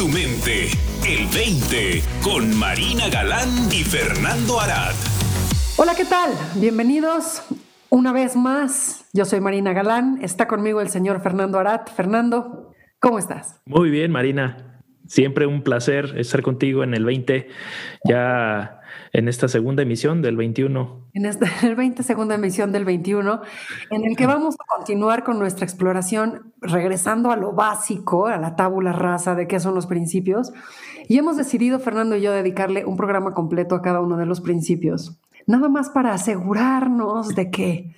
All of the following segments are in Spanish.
tu mente. El 20 con Marina Galán y Fernando Arad. Hola, ¿qué tal? Bienvenidos una vez más. Yo soy Marina Galán. Está conmigo el señor Fernando Arad. Fernando, ¿cómo estás? Muy bien, Marina. Siempre un placer estar contigo en el 20. Ya en esta segunda emisión del 21. En esta el 20 segunda emisión del 21, en el que vamos a continuar con nuestra exploración, regresando a lo básico, a la tábula rasa de qué son los principios. Y hemos decidido, Fernando y yo, dedicarle un programa completo a cada uno de los principios. Nada más para asegurarnos de que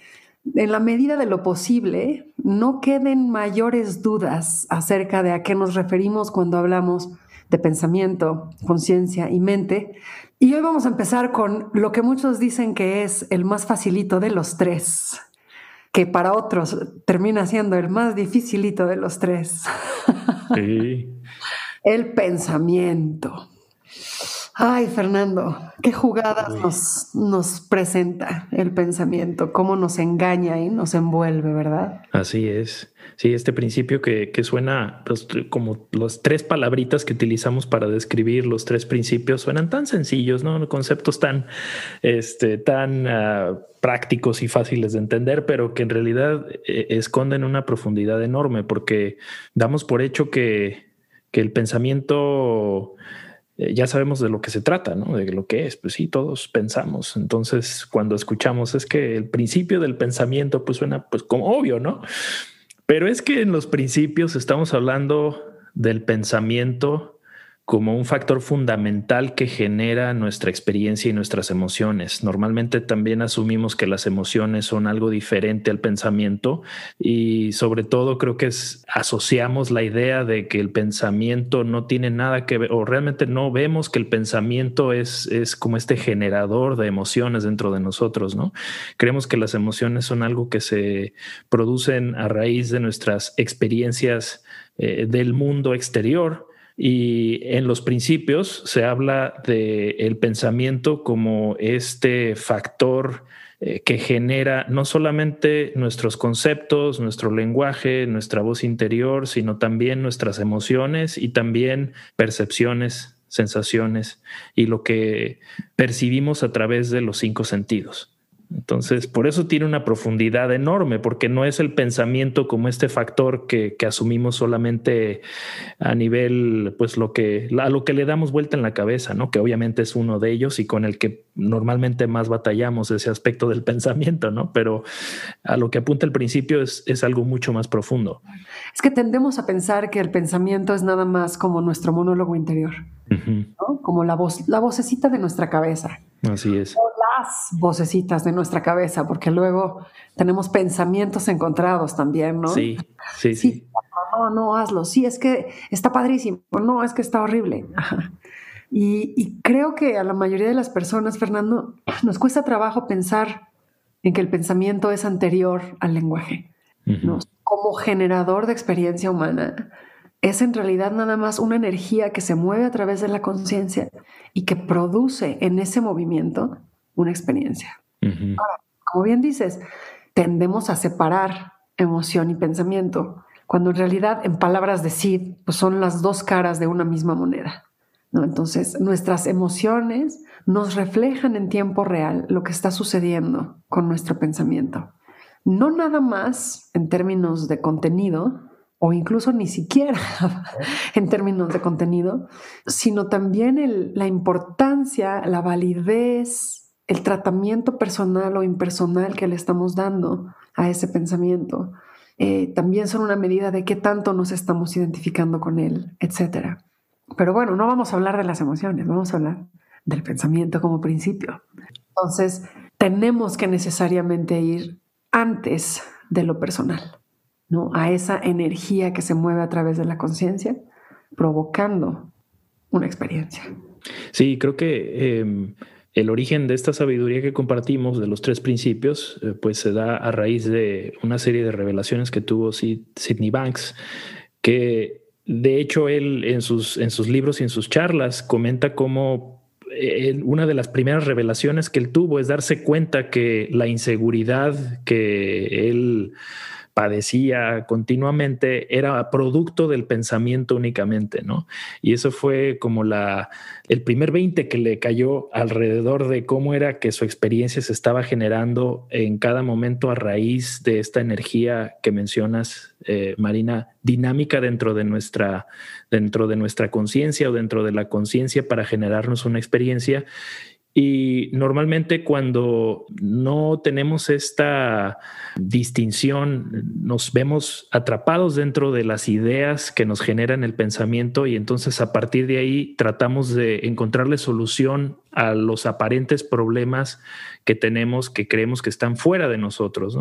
en la medida de lo posible, no queden mayores dudas acerca de a qué nos referimos cuando hablamos de pensamiento, conciencia y mente, y hoy vamos a empezar con lo que muchos dicen que es el más facilito de los tres, que para otros termina siendo el más dificilito de los tres. Sí. el pensamiento. Ay, Fernando, qué jugadas nos, nos, presenta el pensamiento, cómo nos engaña y nos envuelve, ¿verdad? Así es. Sí, este principio que, suena pues, como las tres palabritas que utilizamos para describir los tres principios suenan tan sencillos, ¿no? Conceptos tan, este, tan ah, prácticos y fáciles de entender, pero que en realidad eh, esconden una profundidad enorme porque damos por hecho que, que el pensamiento eh, ya sabemos de lo que se trata, ¿no? De lo que es, pues sí, todos pensamos. Entonces, cuando escuchamos es que el principio del pensamiento, pues suena pues como obvio, ¿no? Pero es que en los principios estamos hablando del pensamiento como un factor fundamental que genera nuestra experiencia y nuestras emociones. Normalmente también asumimos que las emociones son algo diferente al pensamiento y sobre todo creo que asociamos la idea de que el pensamiento no tiene nada que ver o realmente no vemos que el pensamiento es, es como este generador de emociones dentro de nosotros, ¿no? Creemos que las emociones son algo que se producen a raíz de nuestras experiencias eh, del mundo exterior y en los principios se habla del el pensamiento como este factor eh, que genera no solamente nuestros conceptos, nuestro lenguaje, nuestra voz interior, sino también nuestras emociones y también percepciones, sensaciones y lo que percibimos a través de los cinco sentidos. Entonces, por eso tiene una profundidad enorme, porque no es el pensamiento como este factor que, asumimos solamente a nivel, pues lo que, a lo que le damos vuelta en la cabeza, ¿no? Que obviamente es uno de ellos y con el que normalmente más batallamos ese aspecto del pensamiento, ¿no? Pero a lo que apunta el principio es, algo mucho más profundo. Es que tendemos a pensar que el pensamiento es nada más como nuestro monólogo interior, Como la voz, la vocecita de nuestra cabeza. Así es vocecitas de nuestra cabeza, porque luego tenemos pensamientos encontrados también, ¿no? Sí, sí, sí. No, no, hazlo. Sí, es que está padrísimo. No, es que está horrible. Y, creo que a la mayoría de las personas, Fernando, nos cuesta trabajo pensar en que el pensamiento es anterior al lenguaje. Como generador de experiencia humana, es en realidad nada más una energía que se mueve a través de la conciencia y que produce en ese movimiento una experiencia. como bien dices, tendemos a separar emoción y pensamiento, cuando en realidad, en palabras de Sid, pues son las dos caras de una misma moneda. ¿no? Entonces, nuestras emociones nos reflejan en tiempo real lo que está sucediendo con nuestro pensamiento. No nada más en términos de contenido, o incluso ni siquiera en términos de contenido, sino también la importancia, la validez el tratamiento personal o impersonal que le estamos dando a ese pensamiento. Eh, también son una medida de qué tanto nos estamos identificando con él, etc. Pero bueno, no vamos a hablar de las emociones, vamos a hablar del pensamiento como principio. Entonces, tenemos que necesariamente ir antes de lo personal, ¿no? A esa energía que se mueve a través de la conciencia, provocando una experiencia. Sí, creo que em, el origen de esta sabiduría que compartimos de los tres principios, eh, pues se da a raíz de una serie de revelaciones que tuvo Sidney Banks, que de hecho él en sus, en sus libros y en sus charlas comenta cómo eh, una de las primeras revelaciones que él tuvo es darse cuenta que la inseguridad que él padecía continuamente era producto del pensamiento únicamente, ¿no? Y eso fue como la, el primer 20 que le cayó alrededor de cómo era que su experiencia se estaba generando en cada momento a raíz de esta energía que mencionas, eh, Marina, dinámica dentro de nuestra, dentro de nuestra conciencia o dentro de la conciencia para generarnos una experiencia y normalmente cuando no tenemos esta distinción, nos vemos atrapados dentro de las ideas que nos generan el pensamiento y entonces a partir de ahí tratamos de encontrarle solución a los aparentes problemas que tenemos que creemos que están fuera de nosotros.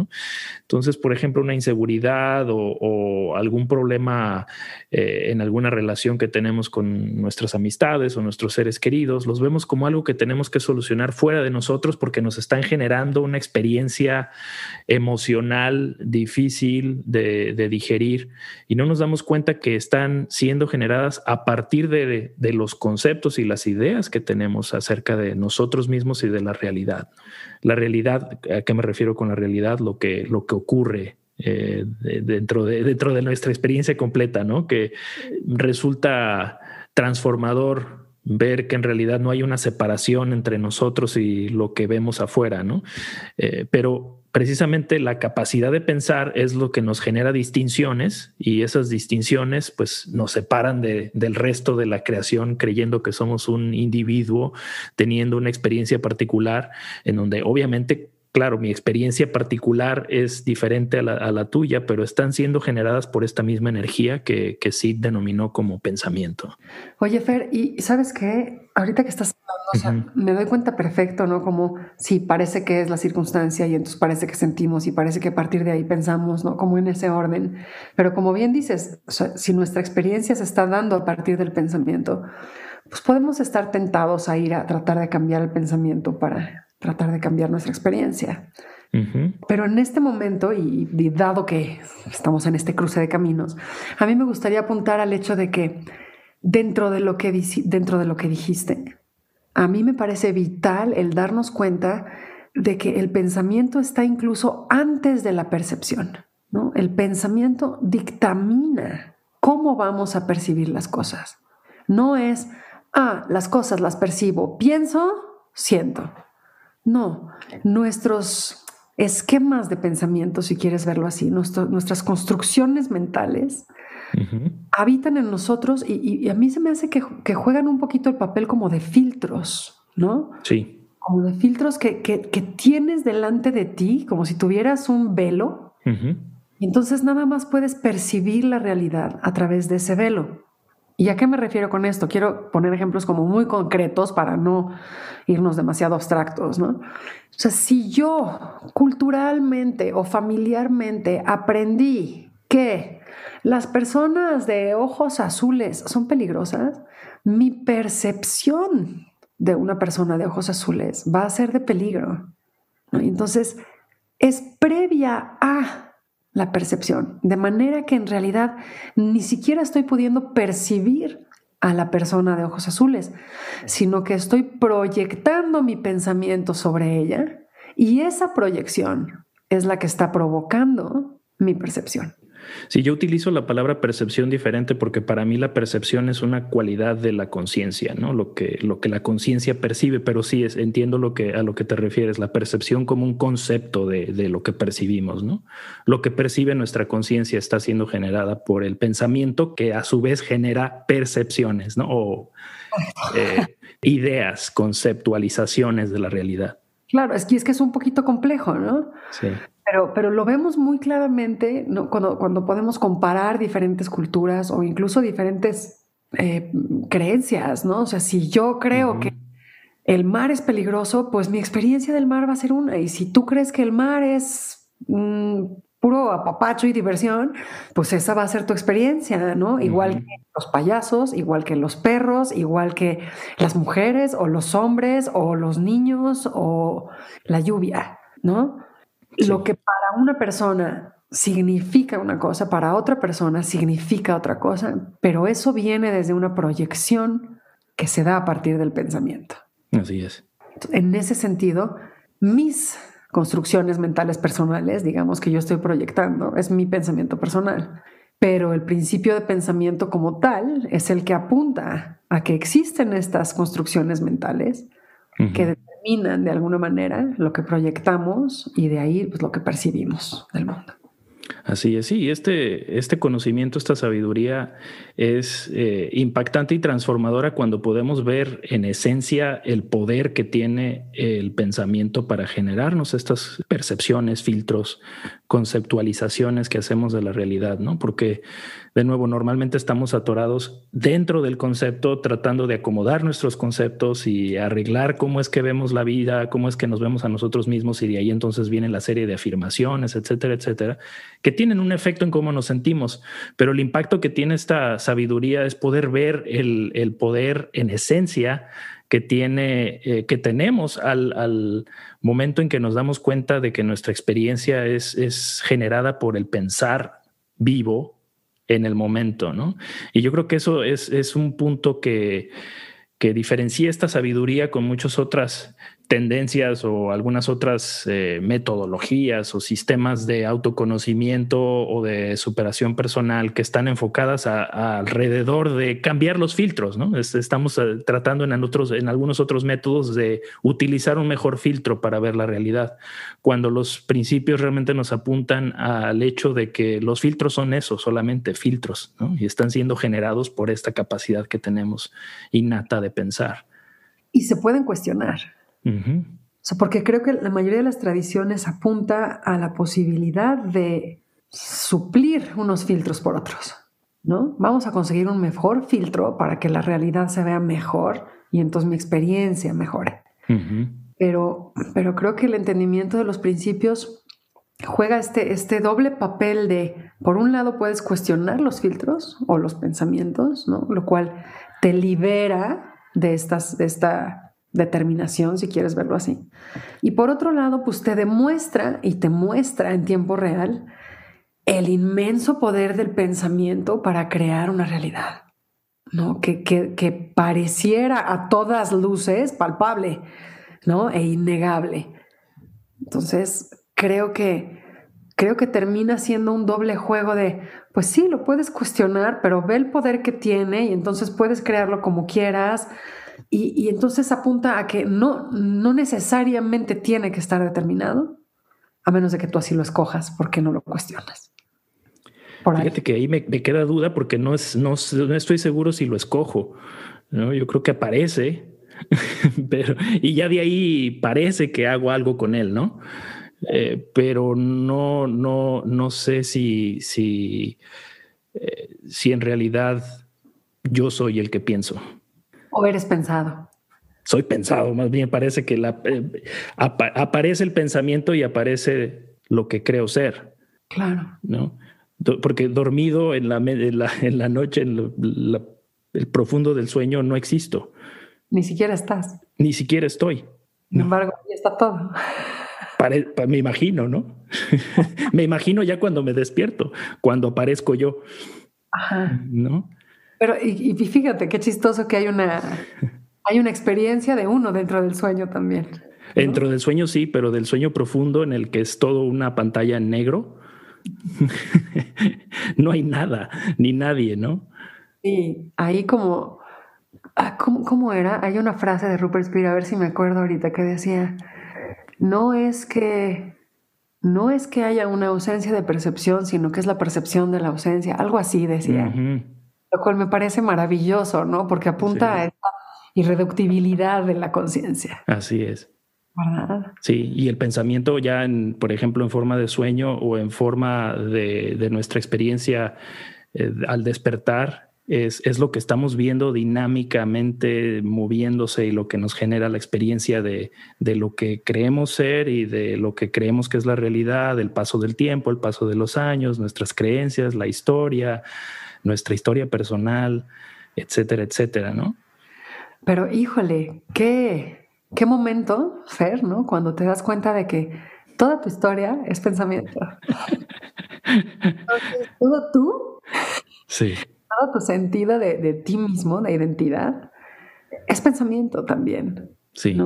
Entonces, por ejemplo, una inseguridad o, algún problema eh, en alguna relación que tenemos con nuestras amistades o nuestros seres queridos, los vemos como algo que tenemos que solucionar fuera de nosotros porque nos están generando una experiencia emocional difícil de, digerir y no nos damos cuenta que están siendo generadas a partir de, de los conceptos y las ideas que tenemos acerca de nosotros mismos y de la realidad la realidad, ¿a qué me refiero con la realidad? Lo que, lo que ocurre eh, dentro, de, dentro de nuestra experiencia completa, ¿no? Que resulta transformador ver que en realidad no hay una separación entre nosotros y lo que vemos afuera, ¿no? Eh, pero precisamente la capacidad de pensar es lo que nos genera distinciones y esas distinciones pues nos separan del resto de la creación creyendo que somos un individuo teniendo una experiencia particular en donde obviamente claro, mi experiencia particular es diferente a la, tuya, pero están siendo generadas por esta misma energía que, que Sid denominó como pensamiento. Oye, Fer, y sabes qué, ahorita que estás me doy cuenta perfecto, ¿no? Como si parece que es la circunstancia y entonces parece que sentimos y parece que a partir de ahí pensamos, ¿no? Como en ese orden. Pero como bien dices, si nuestra experiencia se está dando a partir del pensamiento, pues podemos estar tentados a ir a tratar de cambiar el pensamiento para tratar de cambiar nuestra experiencia. Pero en este momento, y, dado que estamos en este cruce de caminos, a mí me gustaría apuntar al hecho de que dentro de lo que, dentro de lo que dijiste, a mí me parece vital el darnos cuenta de que el pensamiento está incluso antes de la percepción. ¿no? El pensamiento dictamina cómo vamos a percibir las cosas. No es, ah, las cosas las percibo, pienso, siento. No, nuestros esquemas de pensamiento, si quieres verlo así, nuestras construcciones mentales habitan en nosotros y, a mí se me hace que, juegan un poquito el papel como de filtros, ¿no? Sí. Como de filtros que, tienes delante de ti, como si tuvieras un velo. Y entonces nada más puedes percibir la realidad a través de ese velo. ¿Y a qué me refiero con esto? Quiero poner ejemplos como muy concretos para no irnos demasiado abstractos, ¿no? O sea, si yo culturalmente o familiarmente aprendí que las personas de ojos azules son peligrosas, mi percepción de una persona de ojos azules va a ser de peligro. Entonces, es previa a la percepción, de manera que en realidad ni siquiera estoy pudiendo percibir a la persona de ojos azules, sino que estoy proyectando mi pensamiento sobre ella y esa proyección es la que está provocando mi percepción. Sí, yo utilizo la palabra percepción diferente porque para mí la percepción es una cualidad de la conciencia, ¿no? Lo que, lo que la conciencia percibe, pero sí es, entiendo lo que, a lo que te refieres, la percepción como un concepto de, de lo que percibimos, ¿no? Lo que percibe nuestra conciencia está siendo generada por el pensamiento que a su vez genera percepciones, ¿no? O eh, ideas, conceptualizaciones de la realidad. Claro, es que es que es un poquito complejo, ¿no? Sí. Pero, pero lo vemos muy claramente cuando, cuando podemos comparar diferentes culturas o incluso diferentes eh, creencias, ¿no? O sea, si yo creo que el mar es peligroso, pues mi experiencia del mar va a ser una. Y si tú crees que el mar es puro apapacho y diversión, pues esa va a ser tu experiencia, ¿no? Igual que los payasos, igual que los perros, igual que las mujeres o los hombres o los niños o la lluvia, ¿no? Lo que para una persona significa una cosa, para otra persona significa otra cosa, pero eso viene desde una proyección que se da a partir del pensamiento. Así es. En ese sentido, mis construcciones mentales personales, digamos, que yo estoy proyectando, es mi pensamiento personal. Pero el principio de pensamiento como tal es el que apunta a que existen estas construcciones mentales que determinan de alguna manera lo que proyectamos y de ahí pues, lo que percibimos del mundo. Así es, sí, este, este conocimiento, esta sabiduría es eh, impactante y transformadora cuando podemos ver en esencia el poder que tiene el pensamiento para generarnos estas percepciones, filtros, conceptualizaciones que hacemos de la realidad, ¿no? Porque de nuevo, normalmente estamos atorados dentro del concepto, tratando de acomodar nuestros conceptos y arreglar cómo es que vemos la vida, cómo es que nos vemos a nosotros mismos y de ahí entonces viene la serie de afirmaciones, etcétera, etcétera, que tienen un efecto en cómo nos sentimos. Pero el impacto que tiene esta sabiduría es poder ver el, poder en esencia que tiene, eh, que tenemos al, momento en que nos damos cuenta de que nuestra experiencia es, es generada por el pensar vivo en el momento, ¿no? Y yo creo que eso es, es un punto que, que diferencia esta sabiduría con muchas otras tendencias o algunas otras eh, metodologías o sistemas de autoconocimiento o de superación personal que están enfocadas alrededor de cambiar los filtros, ¿no? estamos eh, tratando en, otros, en algunos otros métodos de utilizar un mejor filtro para ver la realidad, cuando los principios realmente nos apuntan al hecho de que los filtros son eso, solamente filtros, ¿no? Y están siendo generados por esta capacidad que tenemos innata de pensar. Y se pueden cuestionar porque creo que la mayoría de las tradiciones apunta a la posibilidad de suplir unos filtros por otros, ¿no? Vamos a conseguir un mejor filtro para que la realidad se vea mejor y entonces mi experiencia mejore. pero, pero creo que el entendimiento de los principios juega este, este doble papel de, por un lado, puedes cuestionar los filtros o los pensamientos, ¿no? Lo cual te libera de, estas, de esta determinación, si quieres verlo así. Y por otro lado, pues te demuestra y te muestra en tiempo real el inmenso poder del pensamiento para crear una realidad, ¿no? Que, que, pareciera a todas luces palpable, ¿no? E innegable. Entonces, creo que, creo que termina siendo un doble juego de, pues sí, lo puedes cuestionar, pero ve el poder que tiene y entonces puedes crearlo como quieras, y, entonces apunta a que no, no necesariamente tiene que estar determinado, a menos de que tú así lo escojas, porque no lo cuestionas. Fíjate que ahí me, queda duda porque no, es, no, estoy seguro si lo escojo. ¿no? Yo creo que aparece, pero, y ya de ahí parece que hago algo con él, ¿no? Eh, pero no, no, no sé si, si, eh, si en realidad yo soy el que pienso. ¿O eres pensado? Soy pensado, más bien parece que la, eh, aparece el pensamiento y aparece lo que creo ser. Claro. ¿No? Porque dormido en la, en la, noche, en el profundo del sueño, no existo. Ni siquiera estás. Ni siquiera estoy. Sin embargo, ahí está todo. me imagino, ¿no? me imagino ya cuando me despierto, cuando aparezco yo. Ajá. ¿No? Pero y, fíjate qué chistoso que hay una, hay una experiencia de uno dentro del sueño también. Dentro del sueño sí, pero del sueño profundo en el que es todo una pantalla en negro, no hay nada, ni nadie, ¿no? Sí, ahí como, ah, ¿cómo, era? Hay una frase de Rupert Spear, a ver si me acuerdo ahorita, que decía, no es que, no es que haya una ausencia de percepción, sino que es la percepción de la ausencia, algo así decía. Lo cual me parece maravilloso, ¿no? Porque apunta a esta irreductibilidad de la conciencia. Así es. ¿verdad? Sí, y el pensamiento ya, en, por ejemplo, en forma de sueño o en forma de, nuestra experiencia eh, al despertar, es, es, lo que estamos viendo dinámicamente moviéndose y lo que nos genera la experiencia de, de, lo que creemos ser y de lo que creemos que es la realidad, el paso del tiempo, el paso de los años, nuestras creencias, la historia, nuestra historia personal, etcétera, etcétera, ¿no? Pero híjole, qué, qué momento, Fer, ¿no? Cuando te das cuenta de que toda tu historia es pensamiento. todo tú, sí. todo tu sentido de, ti mismo, de identidad, es pensamiento también. Sí.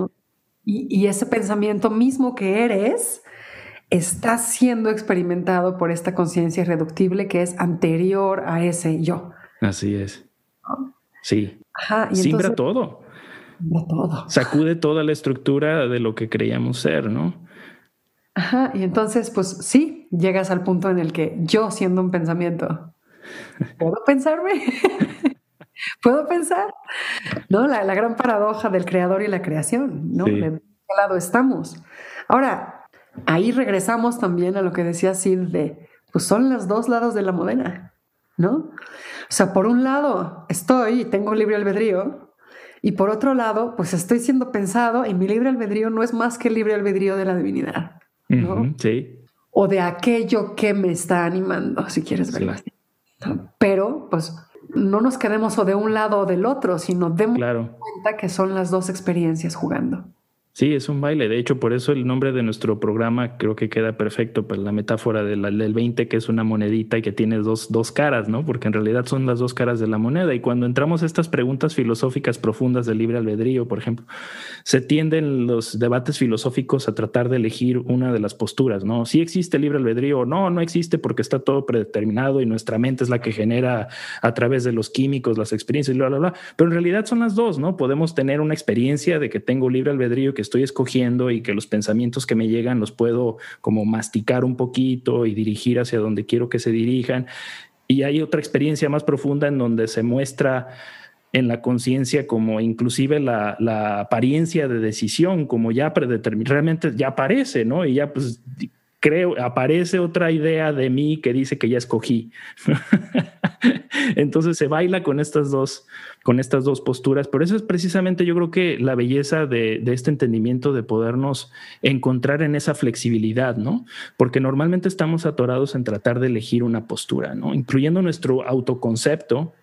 Y, ese pensamiento mismo que eres está siendo experimentado por esta conciencia irreductible que es anterior a ese yo. Así es. Sí. Ajá, y Simbra todo. todo. Sacude toda la estructura de lo que creíamos ser, ¿no? Ajá, y entonces, pues sí, llegas al punto en el que yo, siendo un pensamiento, ¿puedo pensarme? ¿Puedo pensar? ¿No? La, gran paradoja del creador y la creación, ¿no? ¿De qué lado estamos? Ahora, ahí regresamos también a lo que decía Sid de, pues son los dos lados de la moneda, ¿no? O sea, por un lado estoy y tengo libre albedrío, y por otro lado, pues estoy siendo pensado y mi libre albedrío no es más que el libre albedrío de la divinidad, ¿no? sí. O de aquello que me está animando, si quieres verlo así. Pero, pues, no nos quedemos o de un lado o del otro, sino demos cuenta que son las dos experiencias jugando. Sí, es un baile. De hecho, por eso el nombre de nuestro programa creo que queda perfecto, pues la metáfora del 20, que es una monedita y que tiene dos, dos caras, ¿no? Porque en realidad son las dos caras de la moneda. Y cuando entramos a estas preguntas filosóficas profundas del libre albedrío, por ejemplo, se tienden los debates filosóficos a tratar de elegir una de las posturas, ¿no? Si existe libre albedrío o no, no existe porque está todo predeterminado y nuestra mente es la que genera a través de los químicos las experiencias y bla, bla, bla. Pero en realidad son las dos, ¿no? Podemos tener una experiencia de que tengo libre albedrío que estoy escogiendo y que los pensamientos que me llegan los puedo como masticar un poquito y dirigir hacia donde quiero que se dirijan. Y hay otra experiencia más profunda en donde se muestra en la conciencia como inclusive la, la, apariencia de decisión, como ya predeterminada, realmente ya aparece, ¿no? Y ya pues creo, aparece otra idea de mí que dice que ya escogí. Entonces se baila con estas dos, con estas dos posturas, pero eso es precisamente yo creo que la belleza de, de, este entendimiento de podernos encontrar en esa flexibilidad, ¿no? Porque normalmente estamos atorados en tratar de elegir una postura, ¿no? Incluyendo nuestro autoconcepto,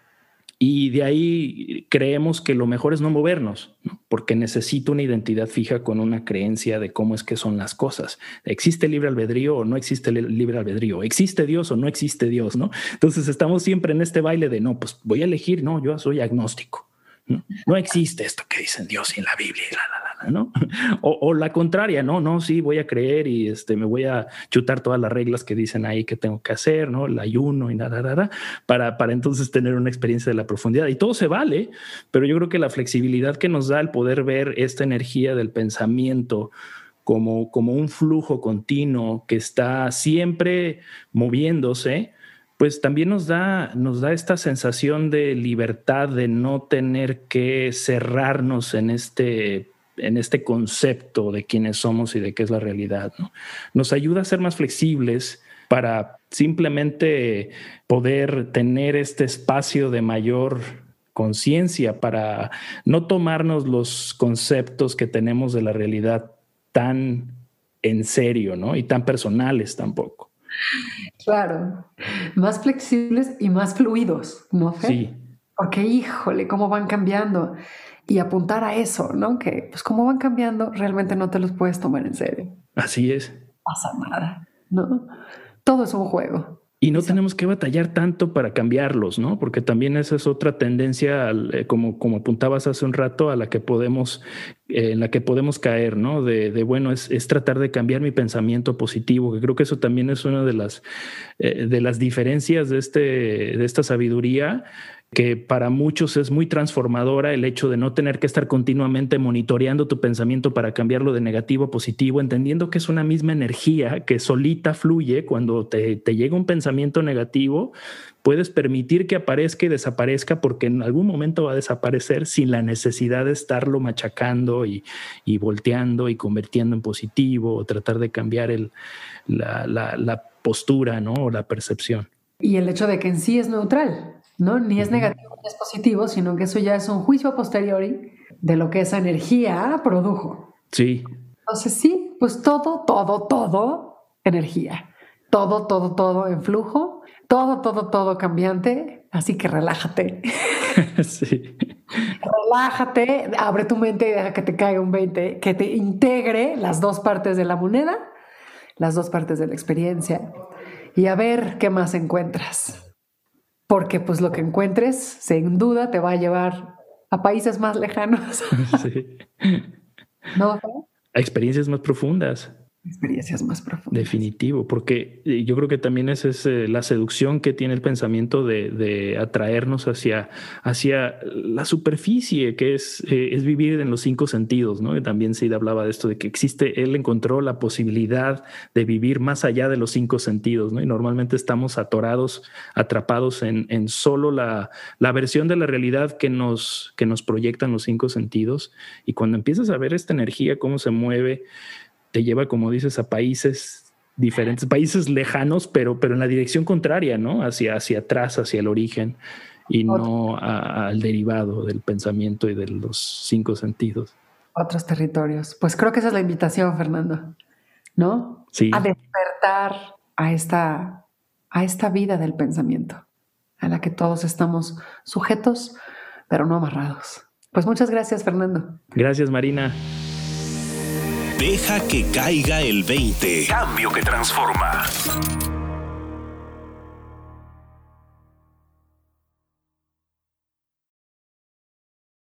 y de ahí creemos que lo mejor es no movernos, porque necesito una identidad fija con una creencia de cómo es que son las cosas. ¿Existe libre albedrío o no existe libre albedrío? ¿Existe Dios o no existe Dios? ¿no? Entonces estamos siempre en este baile de no, pues voy a elegir, no, yo soy agnóstico. No, existe esto que dicen Dios y en la Biblia. la, la, ¿no? O, la contraria, no, no, sí, voy a creer y este, me voy a chutar todas las reglas que dicen ahí que tengo que hacer, ¿no? El ayuno y nada, nada, para, para entonces tener una experiencia de la profundidad. Y todo se vale, pero yo creo que la flexibilidad que nos da el poder ver esta energía del pensamiento como, como un flujo continuo que está siempre moviéndose, pues también nos da, nos da esta sensación de libertad, de no tener que cerrarnos en este en este concepto de quiénes somos y de qué es la realidad. Nos ayuda a ser más flexibles para simplemente poder tener este espacio de mayor conciencia, para no tomarnos los conceptos que tenemos de la realidad tan en serio, ¿no? Y tan personales tampoco. Claro, más flexibles y más fluidos, ¿no? Sí. Porque híjole, cómo van cambiando y apuntar a eso, ¿no? Que pues como van cambiando, realmente no te los puedes tomar en serio. Así es. Pasa nada, ¿no? Todo es un juego. Y no tenemos que batallar tanto para cambiarlos, ¿no? Porque también esa es otra tendencia, eh, como, como apuntabas hace un rato, a la que podemos, eh, en la que podemos caer, ¿no? De, bueno, es, es, tratar de cambiar mi pensamiento positivo, que creo que eso también es una de las, eh, de las diferencias de, este, de esta sabiduría que para muchos es muy transformadora el hecho de no tener que estar continuamente monitoreando tu pensamiento para cambiarlo de negativo a positivo, entendiendo que es una misma energía que solita fluye cuando te, llega un pensamiento negativo, puedes permitir que aparezca y desaparezca porque en algún momento va a desaparecer sin la necesidad de estarlo machacando y, volteando y convirtiendo en positivo o tratar de cambiar el, la, la postura ¿no? o la percepción. Y el hecho de que en sí es neutral. ¿No? Ni es negativo ni es positivo, sino que eso ya es un juicio posteriori de lo que esa energía produjo. Sí. Entonces sí, pues todo, todo, todo energía. Todo, todo, todo en flujo, todo, todo, todo cambiante. Así que relájate. sí. Relájate, abre tu mente y deja que te caiga un 20, que te integre las dos partes de la moneda, las dos partes de la experiencia y a ver qué más encuentras porque pues lo que encuentres, sin duda, te va a llevar a países más lejanos. Sí. ¿No? a experiencias más profundas experiencias más profundas. Definitivo, porque eh, yo creo que también es la seducción que tiene el pensamiento de, atraernos hacia, hacia la superficie, que es, eh, es vivir en los cinco sentidos, ¿no? También Sid hablaba de esto, de que existe, él encontró la posibilidad de vivir más allá de los cinco sentidos, ¿no? Y normalmente estamos atorados, atrapados en, en solo la, la versión de la realidad que nos, que nos proyectan los cinco sentidos. Y cuando empiezas a ver esta energía, cómo se mueve, te lleva, como dices, a países diferentes, países lejanos, pero, pero en la dirección contraria, ¿no? Hacia, hacia atrás, hacia el origen y no al derivado del pensamiento y de los cinco sentidos. Otros territorios. Pues creo que esa es la invitación, Fernando, ¿no? Sí. A despertar a esta, a esta vida del pensamiento, a la que todos estamos sujetos, pero no amarrados. Pues muchas gracias, Fernando. Gracias, Marina. Deja que caiga el 20. Cambio que transforma.